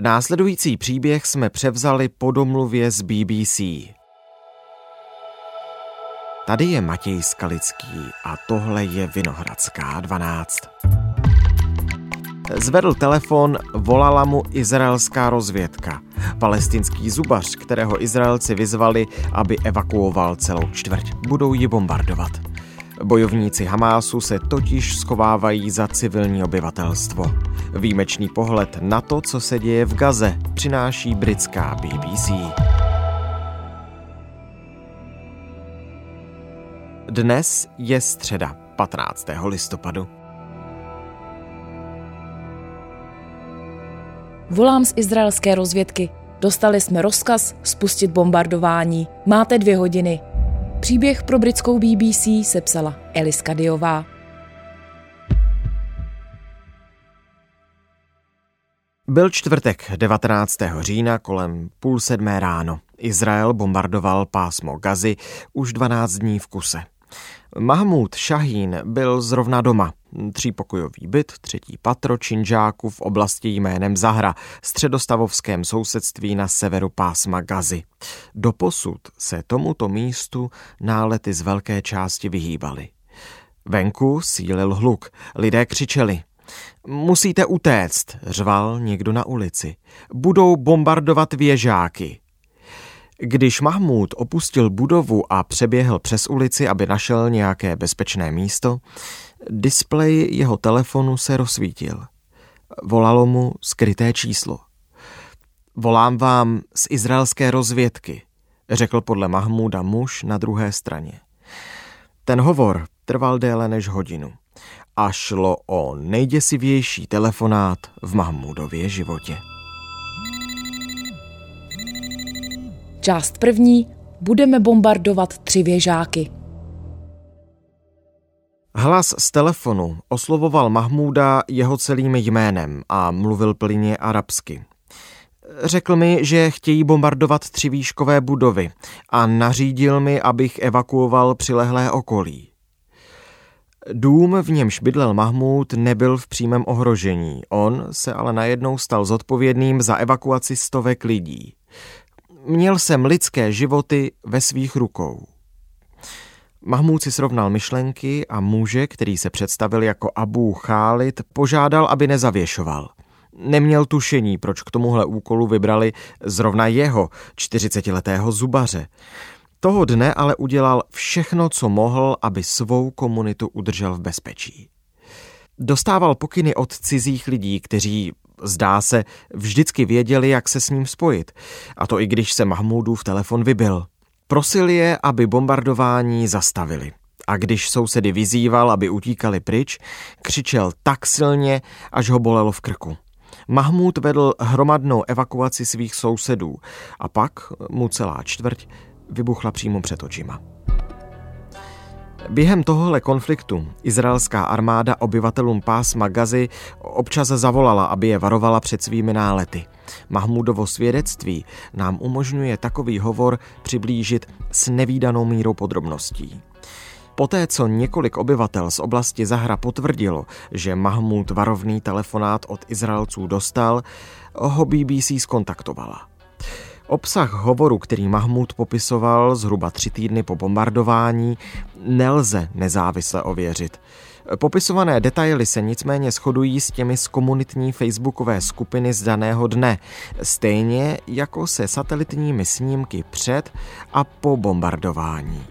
Následující příběh jsme převzali po domluvě z BBC. Tady je Matěj Skalický a tohle je Vinohradská 12. Zvedl telefon, volala mu izraelská rozvědka. Palestinský zubař, kterého Izraelci vyzvali, aby evakuoval celou čtvrť. Budou ji bombardovat. Bojovníci Hamásu se totiž schovávají za civilní obyvatelstvo. Výjimečný pohled na to, co se děje v Gaze, přináší britská BBC. Dnes je středa 15. listopadu. Volám z izraelské rozvědky. Dostali jsme rozkaz spustit bombardování. Máte dvě hodiny. Příběh pro britskou BBC sepsala Eliska Diová. Byl čtvrtek 19. října kolem půl sedmé ráno. Izrael bombardoval pásmo Gazy už 12 dní v kuse. Mahmud Šahín byl zrovna doma. Třípokojový byt, třetí patro Činžáku v oblasti jménem Zahra, středostavovském sousedství na severu pásma Gazy. Doposud se tomuto místu nálety z velké části vyhýbaly. Venku sílil hluk, lidé křičeli. Musíte utéct, řval někdo na ulici. Budou bombardovat věžáky. Když Mahmud opustil budovu a přeběhl přes ulici, aby našel nějaké bezpečné místo, displej jeho telefonu se rozsvítil. Volalo mu skryté číslo. Volám vám z izraelské rozvědky, řekl podle Mahmuda muž na druhé straně. Ten hovor trval déle než hodinu a šlo o nejděsivější telefonát v Mahmudově životě. Část první. Budeme bombardovat tři věžáky. Hlas z telefonu oslovoval Mahmúda jeho celým jménem a mluvil plně arabsky. Řekl mi, že chtějí bombardovat tři výškové budovy a nařídil mi, abych evakuoval přilehlé okolí. Dům, v němž bydlel Mahmud, nebyl v přímém ohrožení. On se ale najednou stal zodpovědným za evakuaci stovek lidí. Měl jsem lidské životy ve svých rukou. Mahmud si srovnal myšlenky a muže, který se představil jako Abu Khalid, požádal, aby nezavěšoval. Neměl tušení, proč k tomuhle úkolu vybrali zrovna jeho, 40-letého zubaře. Toho dne ale udělal všechno, co mohl, aby svou komunitu udržel v bezpečí. Dostával pokyny od cizích lidí, kteří, zdá se, vždycky věděli, jak se s ním spojit. A to i když se Mahmudův telefon vybil. Prosil je, aby bombardování zastavili. A když sousedy vyzýval, aby utíkali pryč, křičel tak silně, až ho bolelo v krku. Mahmud vedl hromadnou evakuaci svých sousedů a pak mu celá čtvrť vybuchla přímo před očima. Během tohohle konfliktu izraelská armáda obyvatelům pásma Gazy občas zavolala, aby je varovala před svými nálety. Mahmudovo svědectví nám umožňuje takový hovor přiblížit s nevýdanou mírou podrobností. Poté, co několik obyvatel z oblasti Zahra potvrdilo, že Mahmud varovný telefonát od Izraelců dostal, ho BBC skontaktovala. Obsah hovoru, který Mahmud popisoval zhruba tři týdny po bombardování, nelze nezávisle ověřit. Popisované detaily se nicméně shodují s těmi z komunitní facebookové skupiny z daného dne, stejně jako se satelitními snímky před a po bombardování.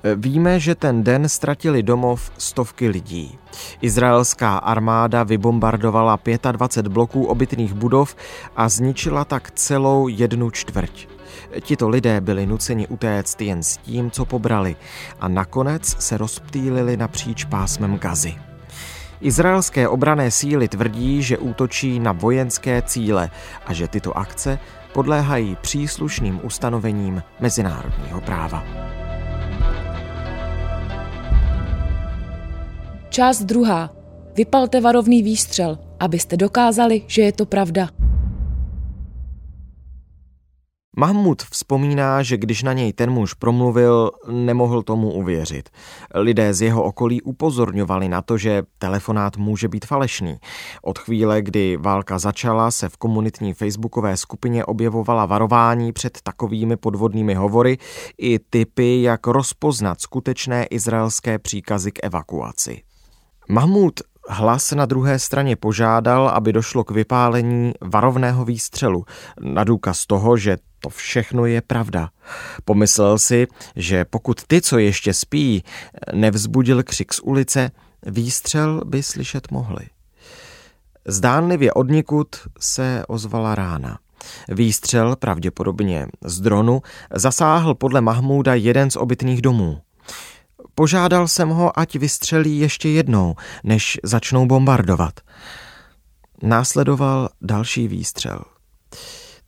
Víme, že ten den ztratili domov stovky lidí. Izraelská armáda vybombardovala 25 bloků obytných budov a zničila tak celou jednu čtvrť. Tito lidé byli nuceni utéct jen s tím, co pobrali a nakonec se rozptýlili napříč pásmem Gazy. Izraelské obrané síly tvrdí, že útočí na vojenské cíle a že tyto akce podléhají příslušným ustanovením mezinárodního práva. Část druhá. Vypalte varovný výstřel, abyste dokázali, že je to pravda. Mahmud vzpomíná, že když na něj ten muž promluvil, nemohl tomu uvěřit. Lidé z jeho okolí upozorňovali na to, že telefonát může být falešný. Od chvíle, kdy válka začala, se v komunitní facebookové skupině objevovala varování před takovými podvodnými hovory i typy, jak rozpoznat skutečné izraelské příkazy k evakuaci. Mahmud hlas na druhé straně požádal, aby došlo k vypálení varovného výstřelu, na důkaz toho, že to všechno je pravda. Pomyslel si, že pokud ty, co ještě spí, nevzbudil křik z ulice, výstřel by slyšet mohli. Zdánlivě odnikud se ozvala rána. Výstřel, pravděpodobně z dronu, zasáhl podle Mahmúda jeden z obytných domů. Požádal jsem ho, ať vystřelí ještě jednou, než začnou bombardovat. Následoval další výstřel.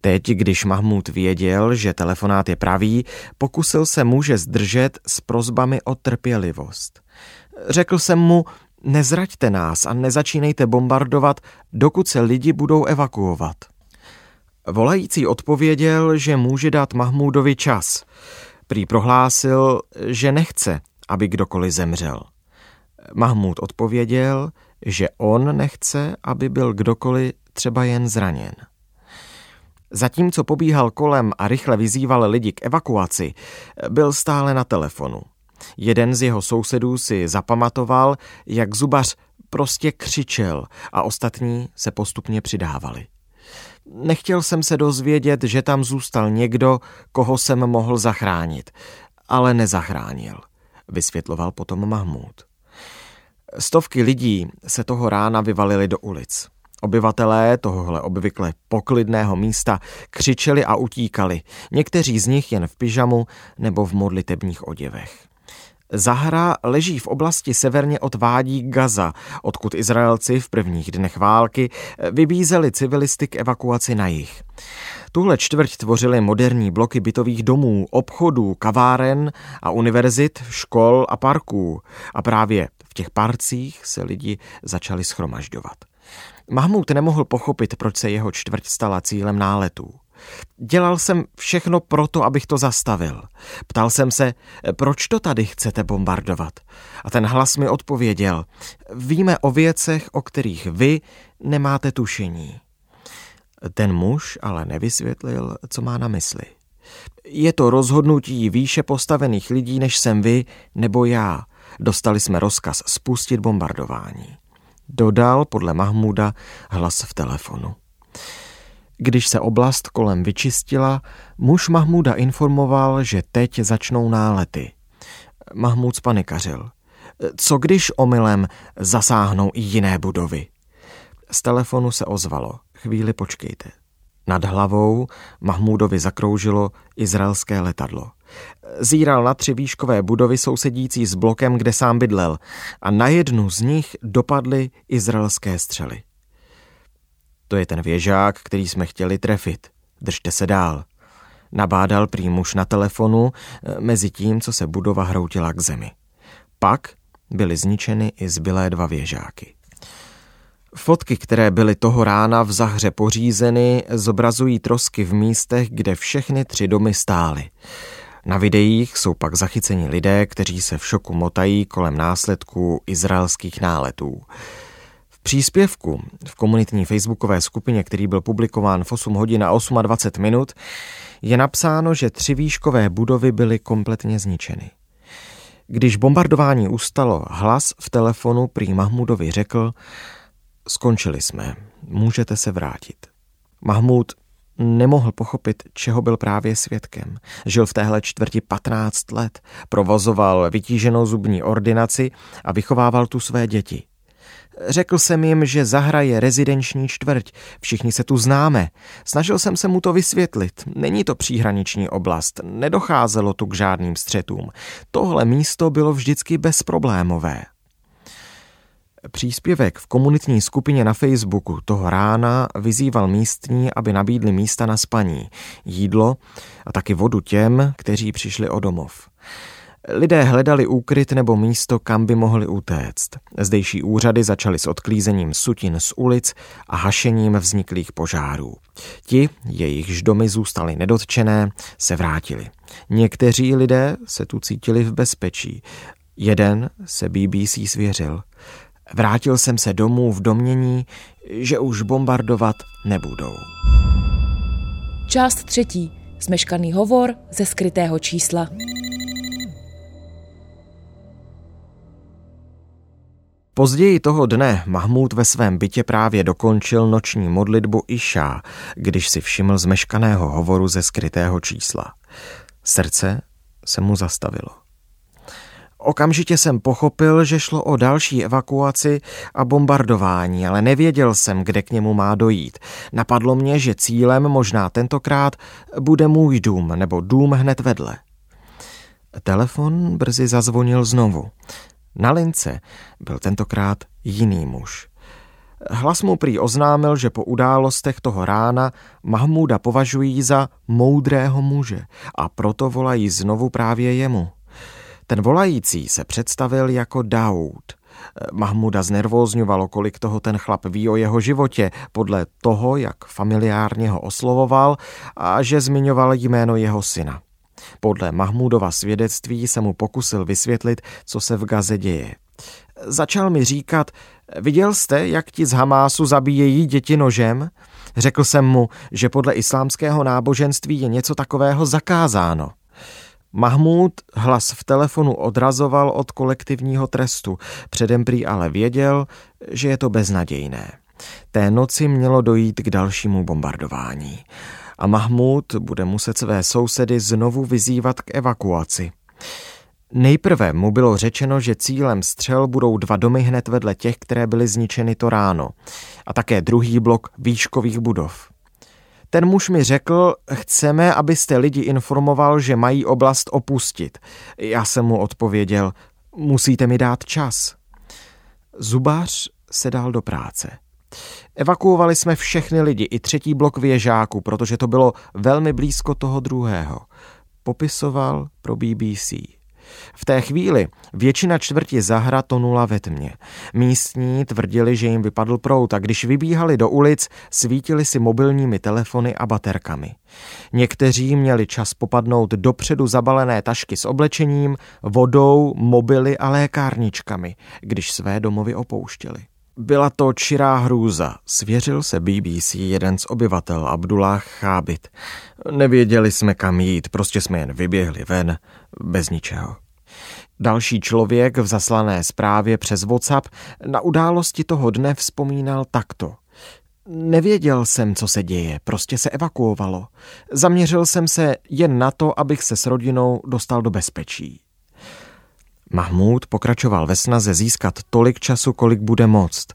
Teď, když Mahmud věděl, že telefonát je pravý, pokusil se muže zdržet s prozbami o trpělivost. Řekl jsem mu, nezraďte nás a nezačínejte bombardovat, dokud se lidi budou evakuovat. Volající odpověděl, že může dát Mahmudovi čas. Prý prohlásil, že nechce, aby kdokoliv zemřel. Mahmud odpověděl, že on nechce, aby byl kdokoliv třeba jen zraněn. Zatímco pobíhal kolem a rychle vyzýval lidi k evakuaci, byl stále na telefonu. Jeden z jeho sousedů si zapamatoval, jak zubař prostě křičel a ostatní se postupně přidávali. Nechtěl jsem se dozvědět, že tam zůstal někdo, koho jsem mohl zachránit, ale nezachránil, vysvětloval potom Mahmud. Stovky lidí se toho rána vyvalili do ulic. Obyvatelé tohohle obvykle poklidného místa křičeli a utíkali, někteří z nich jen v pyžamu nebo v modlitebních oděvech. Zahra leží v oblasti severně od vádí Gaza, odkud Izraelci v prvních dnech války vybízeli civilisty k evakuaci na jih. Tuhle čtvrť tvořily moderní bloky bytových domů, obchodů, kaváren a univerzit, škol a parků. A právě v těch parcích se lidi začali schromažďovat. Mahmud nemohl pochopit, proč se jeho čtvrť stala cílem náletů. Dělal jsem všechno proto, abych to zastavil. Ptal jsem se, proč to tady chcete bombardovat? A ten hlas mi odpověděl, víme o věcech, o kterých vy nemáte tušení. Ten muž ale nevysvětlil, co má na mysli. Je to rozhodnutí výše postavených lidí, než jsem vy nebo já. Dostali jsme rozkaz spustit bombardování. Dodal podle Mahmuda hlas v telefonu. Když se oblast kolem vyčistila, muž Mahmuda informoval, že teď začnou nálety. Mahmud spanikařil. Co když omylem zasáhnou i jiné budovy? Z telefonu se ozvalo. Chvíli počkejte. Nad hlavou Mahmudovi zakroužilo izraelské letadlo. Zíral na tři výškové budovy sousedící s blokem, kde sám bydlel a na jednu z nich dopadly izraelské střely. To je ten věžák, který jsme chtěli trefit. Držte se dál. Nabádal prý muž na telefonu eh, mezi tím, co se budova hroutila k zemi. Pak byly zničeny i zbylé dva věžáky. Fotky, které byly toho rána v Zahře pořízeny, zobrazují trosky v místech, kde všechny tři domy stály. Na videích jsou pak zachyceni lidé, kteří se v šoku motají kolem následků izraelských náletů. V příspěvku v komunitní facebookové skupině, který byl publikován v 8 hodin a 28 minut, je napsáno, že tři výškové budovy byly kompletně zničeny. Když bombardování ustalo, hlas v telefonu prý Mahmudovi řekl, Skončili jsme, můžete se vrátit. Mahmud nemohl pochopit, čeho byl právě svědkem. Žil v téhle čtvrti 15 let, provozoval vytíženou zubní ordinaci a vychovával tu své děti. Řekl jsem jim, že zahraje rezidenční čtvrť, všichni se tu známe. Snažil jsem se mu to vysvětlit. Není to příhraniční oblast, nedocházelo tu k žádným střetům. Tohle místo bylo vždycky bezproblémové. Příspěvek v komunitní skupině na Facebooku toho rána vyzýval místní, aby nabídli místa na spaní, jídlo a taky vodu těm, kteří přišli o domov. Lidé hledali úkryt nebo místo, kam by mohli utéct. Zdejší úřady začaly s odklízením sutin z ulic a hašením vzniklých požárů. Ti, jejichž domy zůstaly nedotčené, se vrátili. Někteří lidé se tu cítili v bezpečí. Jeden se BBC svěřil. Vrátil jsem se domů v domění, že už bombardovat nebudou. Část třetí. Zmeškaný hovor ze skrytého čísla. Později toho dne Mahmud ve svém bytě právě dokončil noční modlitbu Išá, když si všiml zmeškaného hovoru ze skrytého čísla. Srdce se mu zastavilo. Okamžitě jsem pochopil, že šlo o další evakuaci a bombardování, ale nevěděl jsem, kde k němu má dojít. Napadlo mě, že cílem možná tentokrát bude můj dům nebo dům hned vedle. Telefon brzy zazvonil znovu. Na lince byl tentokrát jiný muž. Hlas mu prý oznámil, že po událostech toho rána Mahmuda považují za moudrého muže a proto volají znovu právě jemu. Ten volající se představil jako Daud. Mahmuda znervózňovalo, kolik toho ten chlap ví o jeho životě, podle toho, jak familiárně ho oslovoval a že zmiňoval jméno jeho syna. Podle Mahmudova svědectví se mu pokusil vysvětlit, co se v Gaze děje. Začal mi říkat, viděl jste, jak ti z Hamásu zabíjejí děti nožem? Řekl jsem mu, že podle islámského náboženství je něco takového zakázáno. Mahmud hlas v telefonu odrazoval od kolektivního trestu, předem prý ale věděl, že je to beznadějné. Té noci mělo dojít k dalšímu bombardování a Mahmud bude muset své sousedy znovu vyzývat k evakuaci. Nejprve mu bylo řečeno, že cílem střel budou dva domy hned vedle těch, které byly zničeny to ráno, a také druhý blok výškových budov. Ten muž mi řekl, chceme, abyste lidi informoval, že mají oblast opustit. Já jsem mu odpověděl, musíte mi dát čas. Zubář se dal do práce. Evakuovali jsme všechny lidi, i třetí blok věžáků, protože to bylo velmi blízko toho druhého. Popisoval pro BBC. V té chvíli většina čtvrti Zahra tonula ve tmě. Místní tvrdili, že jim vypadl prout a když vybíhali do ulic, svítili si mobilními telefony a baterkami. Někteří měli čas popadnout dopředu zabalené tašky s oblečením, vodou, mobily a lékárničkami, když své domovy opouštěli. Byla to čirá hrůza, svěřil se BBC jeden z obyvatel Abdullah Chábit. Nevěděli jsme kam jít, prostě jsme jen vyběhli ven, bez ničeho. Další člověk v zaslané zprávě přes WhatsApp na události toho dne vzpomínal takto. Nevěděl jsem, co se děje, prostě se evakuovalo. Zaměřil jsem se jen na to, abych se s rodinou dostal do bezpečí. Mahmud pokračoval ve snaze získat tolik času, kolik bude moct.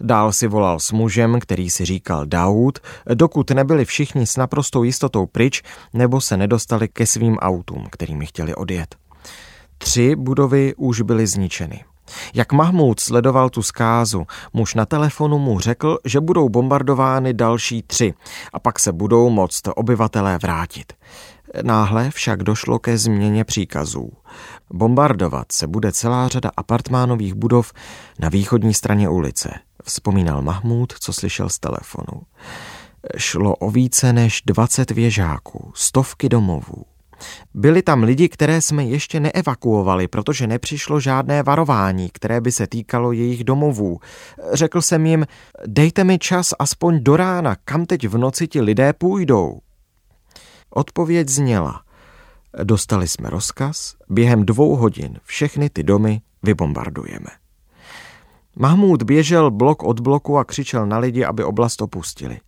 Dál si volal s mužem, který si říkal Daud, dokud nebyli všichni s naprostou jistotou pryč nebo se nedostali ke svým autům, kterými chtěli odjet. Tři budovy už byly zničeny. Jak Mahmud sledoval tu zkázu, muž na telefonu mu řekl, že budou bombardovány další tři a pak se budou moct obyvatelé vrátit. Náhle však došlo ke změně příkazů. Bombardovat se bude celá řada apartmánových budov na východní straně ulice, vzpomínal Mahmud, co slyšel z telefonu. Šlo o více než 20 věžáků, stovky domovů. Byli tam lidi, které jsme ještě neevakuovali, protože nepřišlo žádné varování, které by se týkalo jejich domovů. Řekl jsem jim, dejte mi čas aspoň do rána, kam teď v noci ti lidé půjdou. Odpověď zněla, dostali jsme rozkaz, během dvou hodin všechny ty domy vybombardujeme. Mahmud běžel blok od bloku a křičel na lidi, aby oblast opustili.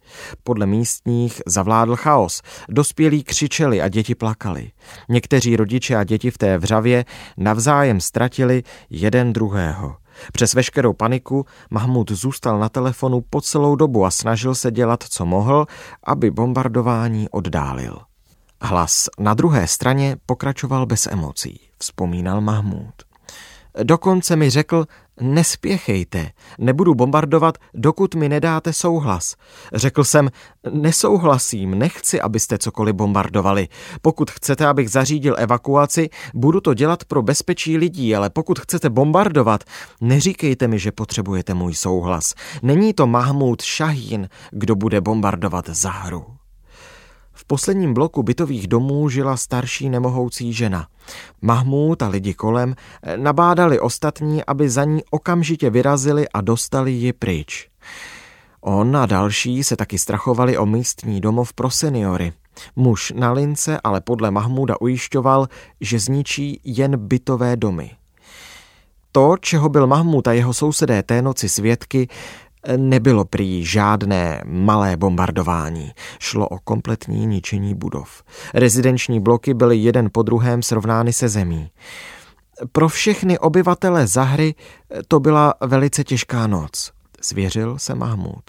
Podle místních zavládl chaos. Dospělí křičeli a děti plakali. Někteří rodiče a děti v té vřavě navzájem ztratili jeden druhého. Přes veškerou paniku Mahmud zůstal na telefonu po celou dobu a snažil se dělat, co mohl, aby bombardování oddálil. Hlas na druhé straně pokračoval bez emocí, vzpomínal Mahmud. Dokonce mi řekl, nespěchejte, nebudu bombardovat, dokud mi nedáte souhlas. Řekl jsem, nesouhlasím, nechci, abyste cokoliv bombardovali. Pokud chcete, abych zařídil evakuaci, budu to dělat pro bezpečí lidí, ale pokud chcete bombardovat, neříkejte mi, že potřebujete můj souhlas. Není to Mahmud Šahín, kdo bude bombardovat Zahru. Posledním bloku bytových domů žila starší nemohoucí žena. Mahmud a lidi kolem nabádali ostatní, aby za ní okamžitě vyrazili a dostali ji pryč. On a další se taky strachovali o místní domov pro seniory. Muž na lince ale podle Mahmuda ujišťoval, že zničí jen bytové domy. To, čeho byl Mahmud a jeho sousedé té noci svědky, Nebylo prý žádné malé bombardování. Šlo o kompletní ničení budov. Rezidenční bloky byly jeden po druhém srovnány se zemí. Pro všechny obyvatele Zahry to byla velice těžká noc, svěřil se Mahmud.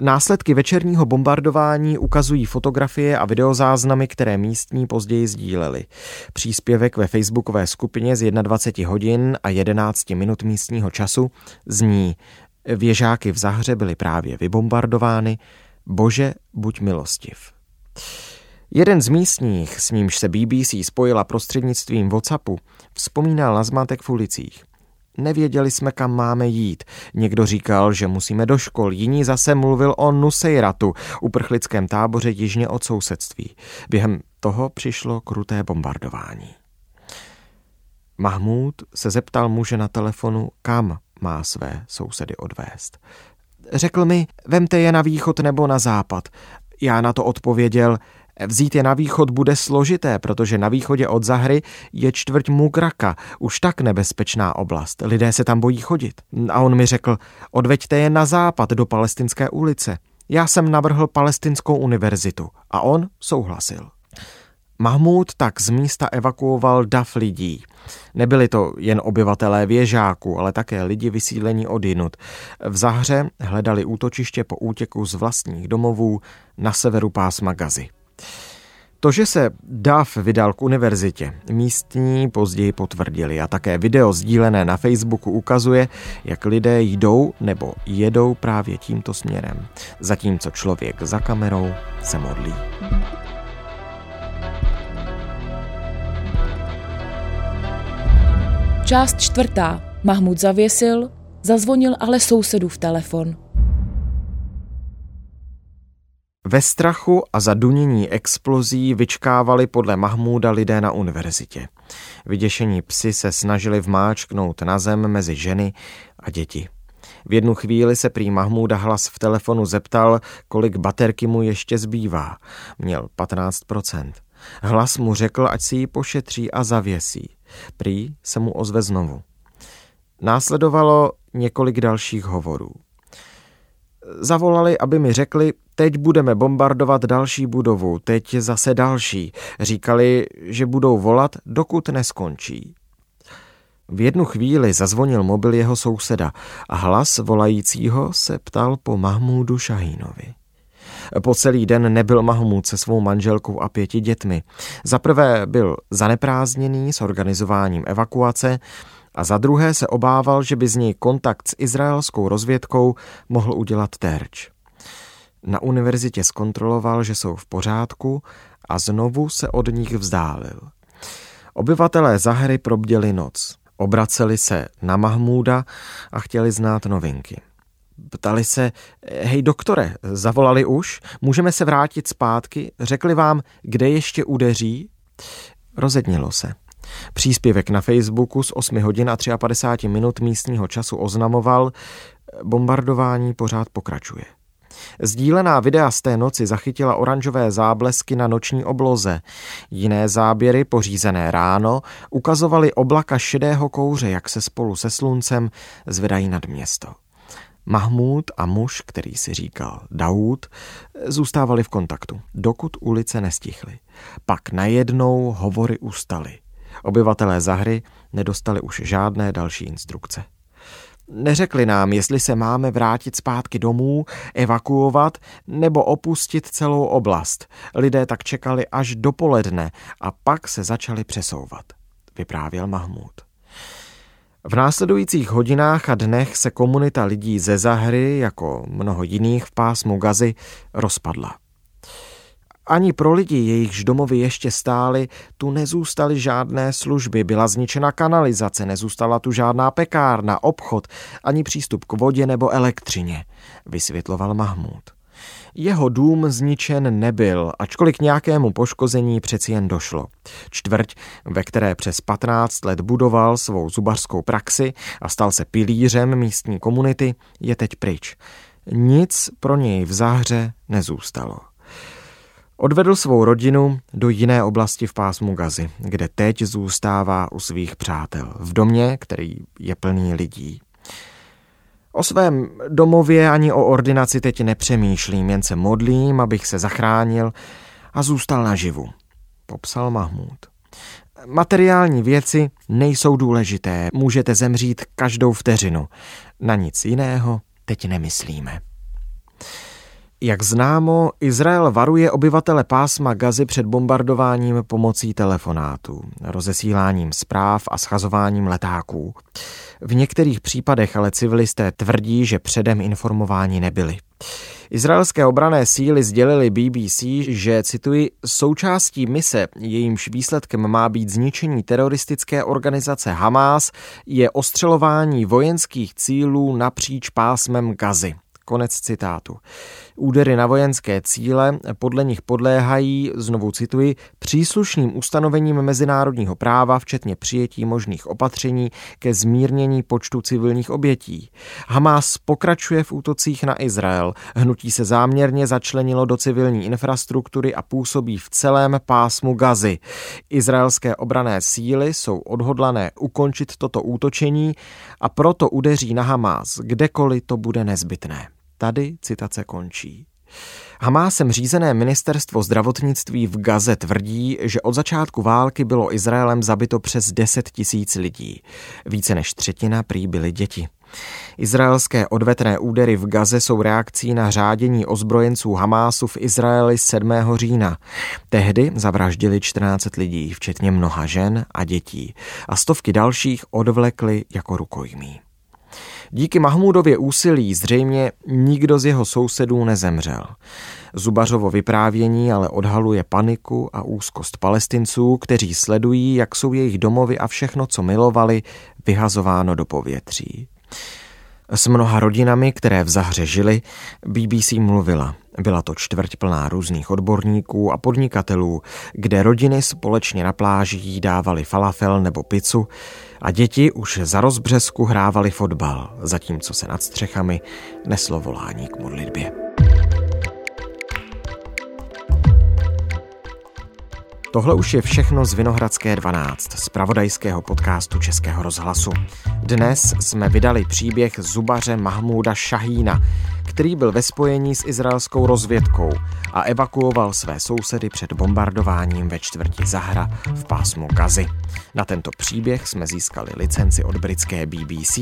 Následky večerního bombardování ukazují fotografie a videozáznamy, které místní později sdíleli. Příspěvek ve facebookové skupině z 21 hodin a 11 minut místního času zní Věžáky v Zahře byly právě vybombardovány. Bože, buď milostiv. Jeden z místních, s nímž se BBC spojila prostřednictvím WhatsAppu, vzpomínal na zmatek v ulicích. Nevěděli jsme, kam máme jít. Někdo říkal, že musíme do škol, jiný zase mluvil o Nusejratu, uprchlickém táboře jižně od sousedství. Během toho přišlo kruté bombardování. Mahmud se zeptal muže na telefonu, kam má své sousedy odvést. Řekl mi, vemte je na východ nebo na západ. Já na to odpověděl, Vzít je na východ bude složité, protože na východě od Zahry je čtvrť Mugraka, už tak nebezpečná oblast. Lidé se tam bojí chodit. A on mi řekl, odveďte je na západ do Palestinské ulice. Já jsem navrhl Palestinskou univerzitu a on souhlasil. Mahmud tak z místa evakuoval dav lidí. Nebyli to jen obyvatelé věžáku, ale také lidi vysílení od jinut. V Zahře hledali útočiště po útěku z vlastních domovů na severu pásma Gazy. To, že se Dav vydal k univerzitě, místní později potvrdili a také video sdílené na Facebooku ukazuje, jak lidé jdou nebo jedou právě tímto směrem, zatímco člověk za kamerou se modlí. Část čtvrtá. Mahmud zavěsil, zazvonil ale sousedův telefon. Ve strachu a zadunění explozí vyčkávali podle Mahmúda lidé na univerzitě. Vyděšení psy se snažili vmáčknout na zem mezi ženy a děti. V jednu chvíli se prý Mahmúda hlas v telefonu zeptal, kolik baterky mu ještě zbývá. Měl 15%. Hlas mu řekl, ať si ji pošetří a zavěsí. Prý se mu ozve znovu. Následovalo několik dalších hovorů. Zavolali, aby mi řekli, teď budeme bombardovat další budovu, teď zase další. Říkali, že budou volat, dokud neskončí. V jednu chvíli zazvonil mobil jeho souseda a hlas volajícího se ptal po Mahmúdu Šahínovi. Po celý den nebyl Mahmud se svou manželkou a pěti dětmi. Za prvé byl zaneprázdněný s organizováním evakuace a za druhé se obával, že by z něj kontakt s izraelskou rozvědkou mohl udělat terč. Na univerzitě zkontroloval, že jsou v pořádku a znovu se od nich vzdálil. Obyvatelé Zahry probděli noc. Obraceli se na Mahmúda a chtěli znát novinky. Ptali se, hej doktore, zavolali už? Můžeme se vrátit zpátky? Řekli vám, kde ještě udeří? Rozednilo se. Příspěvek na Facebooku z 8 hodin a 53 minut místního času oznamoval, bombardování pořád pokračuje. Sdílená videa z té noci zachytila oranžové záblesky na noční obloze. Jiné záběry, pořízené ráno, ukazovaly oblaka šedého kouře, jak se spolu se sluncem zvedají nad město. Mahmud a muž, který si říkal Daud, zůstávali v kontaktu, dokud ulice nestichly. Pak najednou hovory ustaly. Obyvatelé Zahry nedostali už žádné další instrukce. Neřekli nám, jestli se máme vrátit zpátky domů, evakuovat nebo opustit celou oblast. Lidé tak čekali až dopoledne a pak se začali přesouvat, vyprávěl Mahmud. V následujících hodinách a dnech se komunita lidí ze Zahry, jako mnoho jiných v pásmu Gazy, rozpadla. Ani pro lidi, jejichž domovy ještě stály, tu nezůstaly žádné služby, byla zničena kanalizace, nezůstala tu žádná pekárna, obchod, ani přístup k vodě nebo elektřině, vysvětloval Mahmud. Jeho dům zničen nebyl, ačkoliv k nějakému poškození přeci jen došlo. Čtvrť, ve které přes 15 let budoval svou zubařskou praxi a stal se pilířem místní komunity, je teď pryč. Nic pro něj v záhře nezůstalo. Odvedl svou rodinu do jiné oblasti v pásmu Gazy, kde teď zůstává u svých přátel, v domě, který je plný lidí. O svém domově ani o ordinaci teď nepřemýšlím, jen se modlím, abych se zachránil a zůstal naživu, popsal Mahmud. Materiální věci nejsou důležité, můžete zemřít každou vteřinu. Na nic jiného teď nemyslíme. Jak známo, Izrael varuje obyvatele pásma Gazy před bombardováním pomocí telefonátů, rozesíláním zpráv a schazováním letáků. V některých případech ale civilisté tvrdí, že předem informováni nebyli. Izraelské obrané síly sdělili BBC, že, cituji, součástí mise, jejímž výsledkem má být zničení teroristické organizace Hamas, je ostřelování vojenských cílů napříč pásmem Gazy. Konec citátu. Údery na vojenské cíle podle nich podléhají, znovu cituji, příslušným ustanovením mezinárodního práva, včetně přijetí možných opatření ke zmírnění počtu civilních obětí. Hamas pokračuje v útocích na Izrael. Hnutí se záměrně začlenilo do civilní infrastruktury a působí v celém pásmu Gazy. Izraelské obrané síly jsou odhodlané ukončit toto útočení a proto udeří na Hamas, kdekoliv to bude nezbytné. Tady citace končí. Hamásem řízené ministerstvo zdravotnictví v Gaze tvrdí, že od začátku války bylo Izraelem zabito přes 10 tisíc lidí. Více než třetina prý byly děti. Izraelské odvetné údery v Gaze jsou reakcí na řádění ozbrojenců Hamásu v Izraeli 7. října. Tehdy zavraždili 14 lidí, včetně mnoha žen a dětí, a stovky dalších odvlekli jako rukojmí. Díky Mahmudově úsilí zřejmě nikdo z jeho sousedů nezemřel. Zubařovo vyprávění ale odhaluje paniku a úzkost palestinců, kteří sledují, jak jsou jejich domovy a všechno, co milovali, vyhazováno do povětří. S mnoha rodinami, které v Zahře žili, BBC mluvila. Byla to čtvrť plná různých odborníků a podnikatelů, kde rodiny společně na pláži dávali falafel nebo pizzu a děti už za rozbřesku hrávali fotbal, zatímco se nad střechami neslo volání k modlitbě. Tohle už je všechno z Vinohradské 12, z pravodajského podcastu Českého rozhlasu. Dnes jsme vydali příběh zubaře Mahmúda Šahína, který byl ve spojení s izraelskou rozvědkou a evakuoval své sousedy před bombardováním ve čtvrti Zahra v pásmu Gazy. Na tento příběh jsme získali licenci od britské BBC.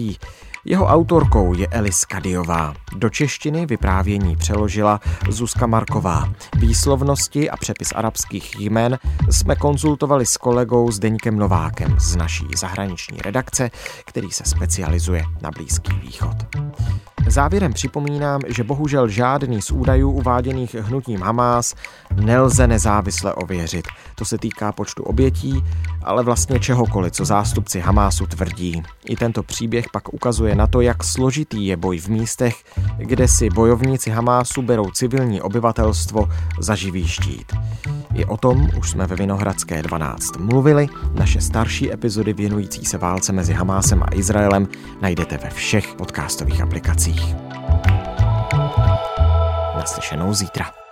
Jeho autorkou je Elis Kadiová. Do češtiny vyprávění přeložila Zuzka Marková. Výslovnosti a přepis arabských jmen jsme konzultovali s kolegou Zdeňkem Novákem z naší zahraniční redakce, který se specializuje na Blízký východ. Závěrem připomínám, že bohužel žádný z údajů uváděných hnutím Hamás nelze nezávisle ověřit. To se týká počtu obětí, ale vlastně čehokoliv, co zástupci Hamásu tvrdí. I tento příběh pak ukazuje na to, jak složitý je boj v místech, kde si bojovníci Hamásu berou civilní obyvatelstvo za živý štít. I o tom už jsme ve Vinohradské 12 mluvili. Naše starší epizody věnující se válce mezi Hamásem a Izraelem najdete ve všech podcastových aplikacích. Naslyšenou zítra.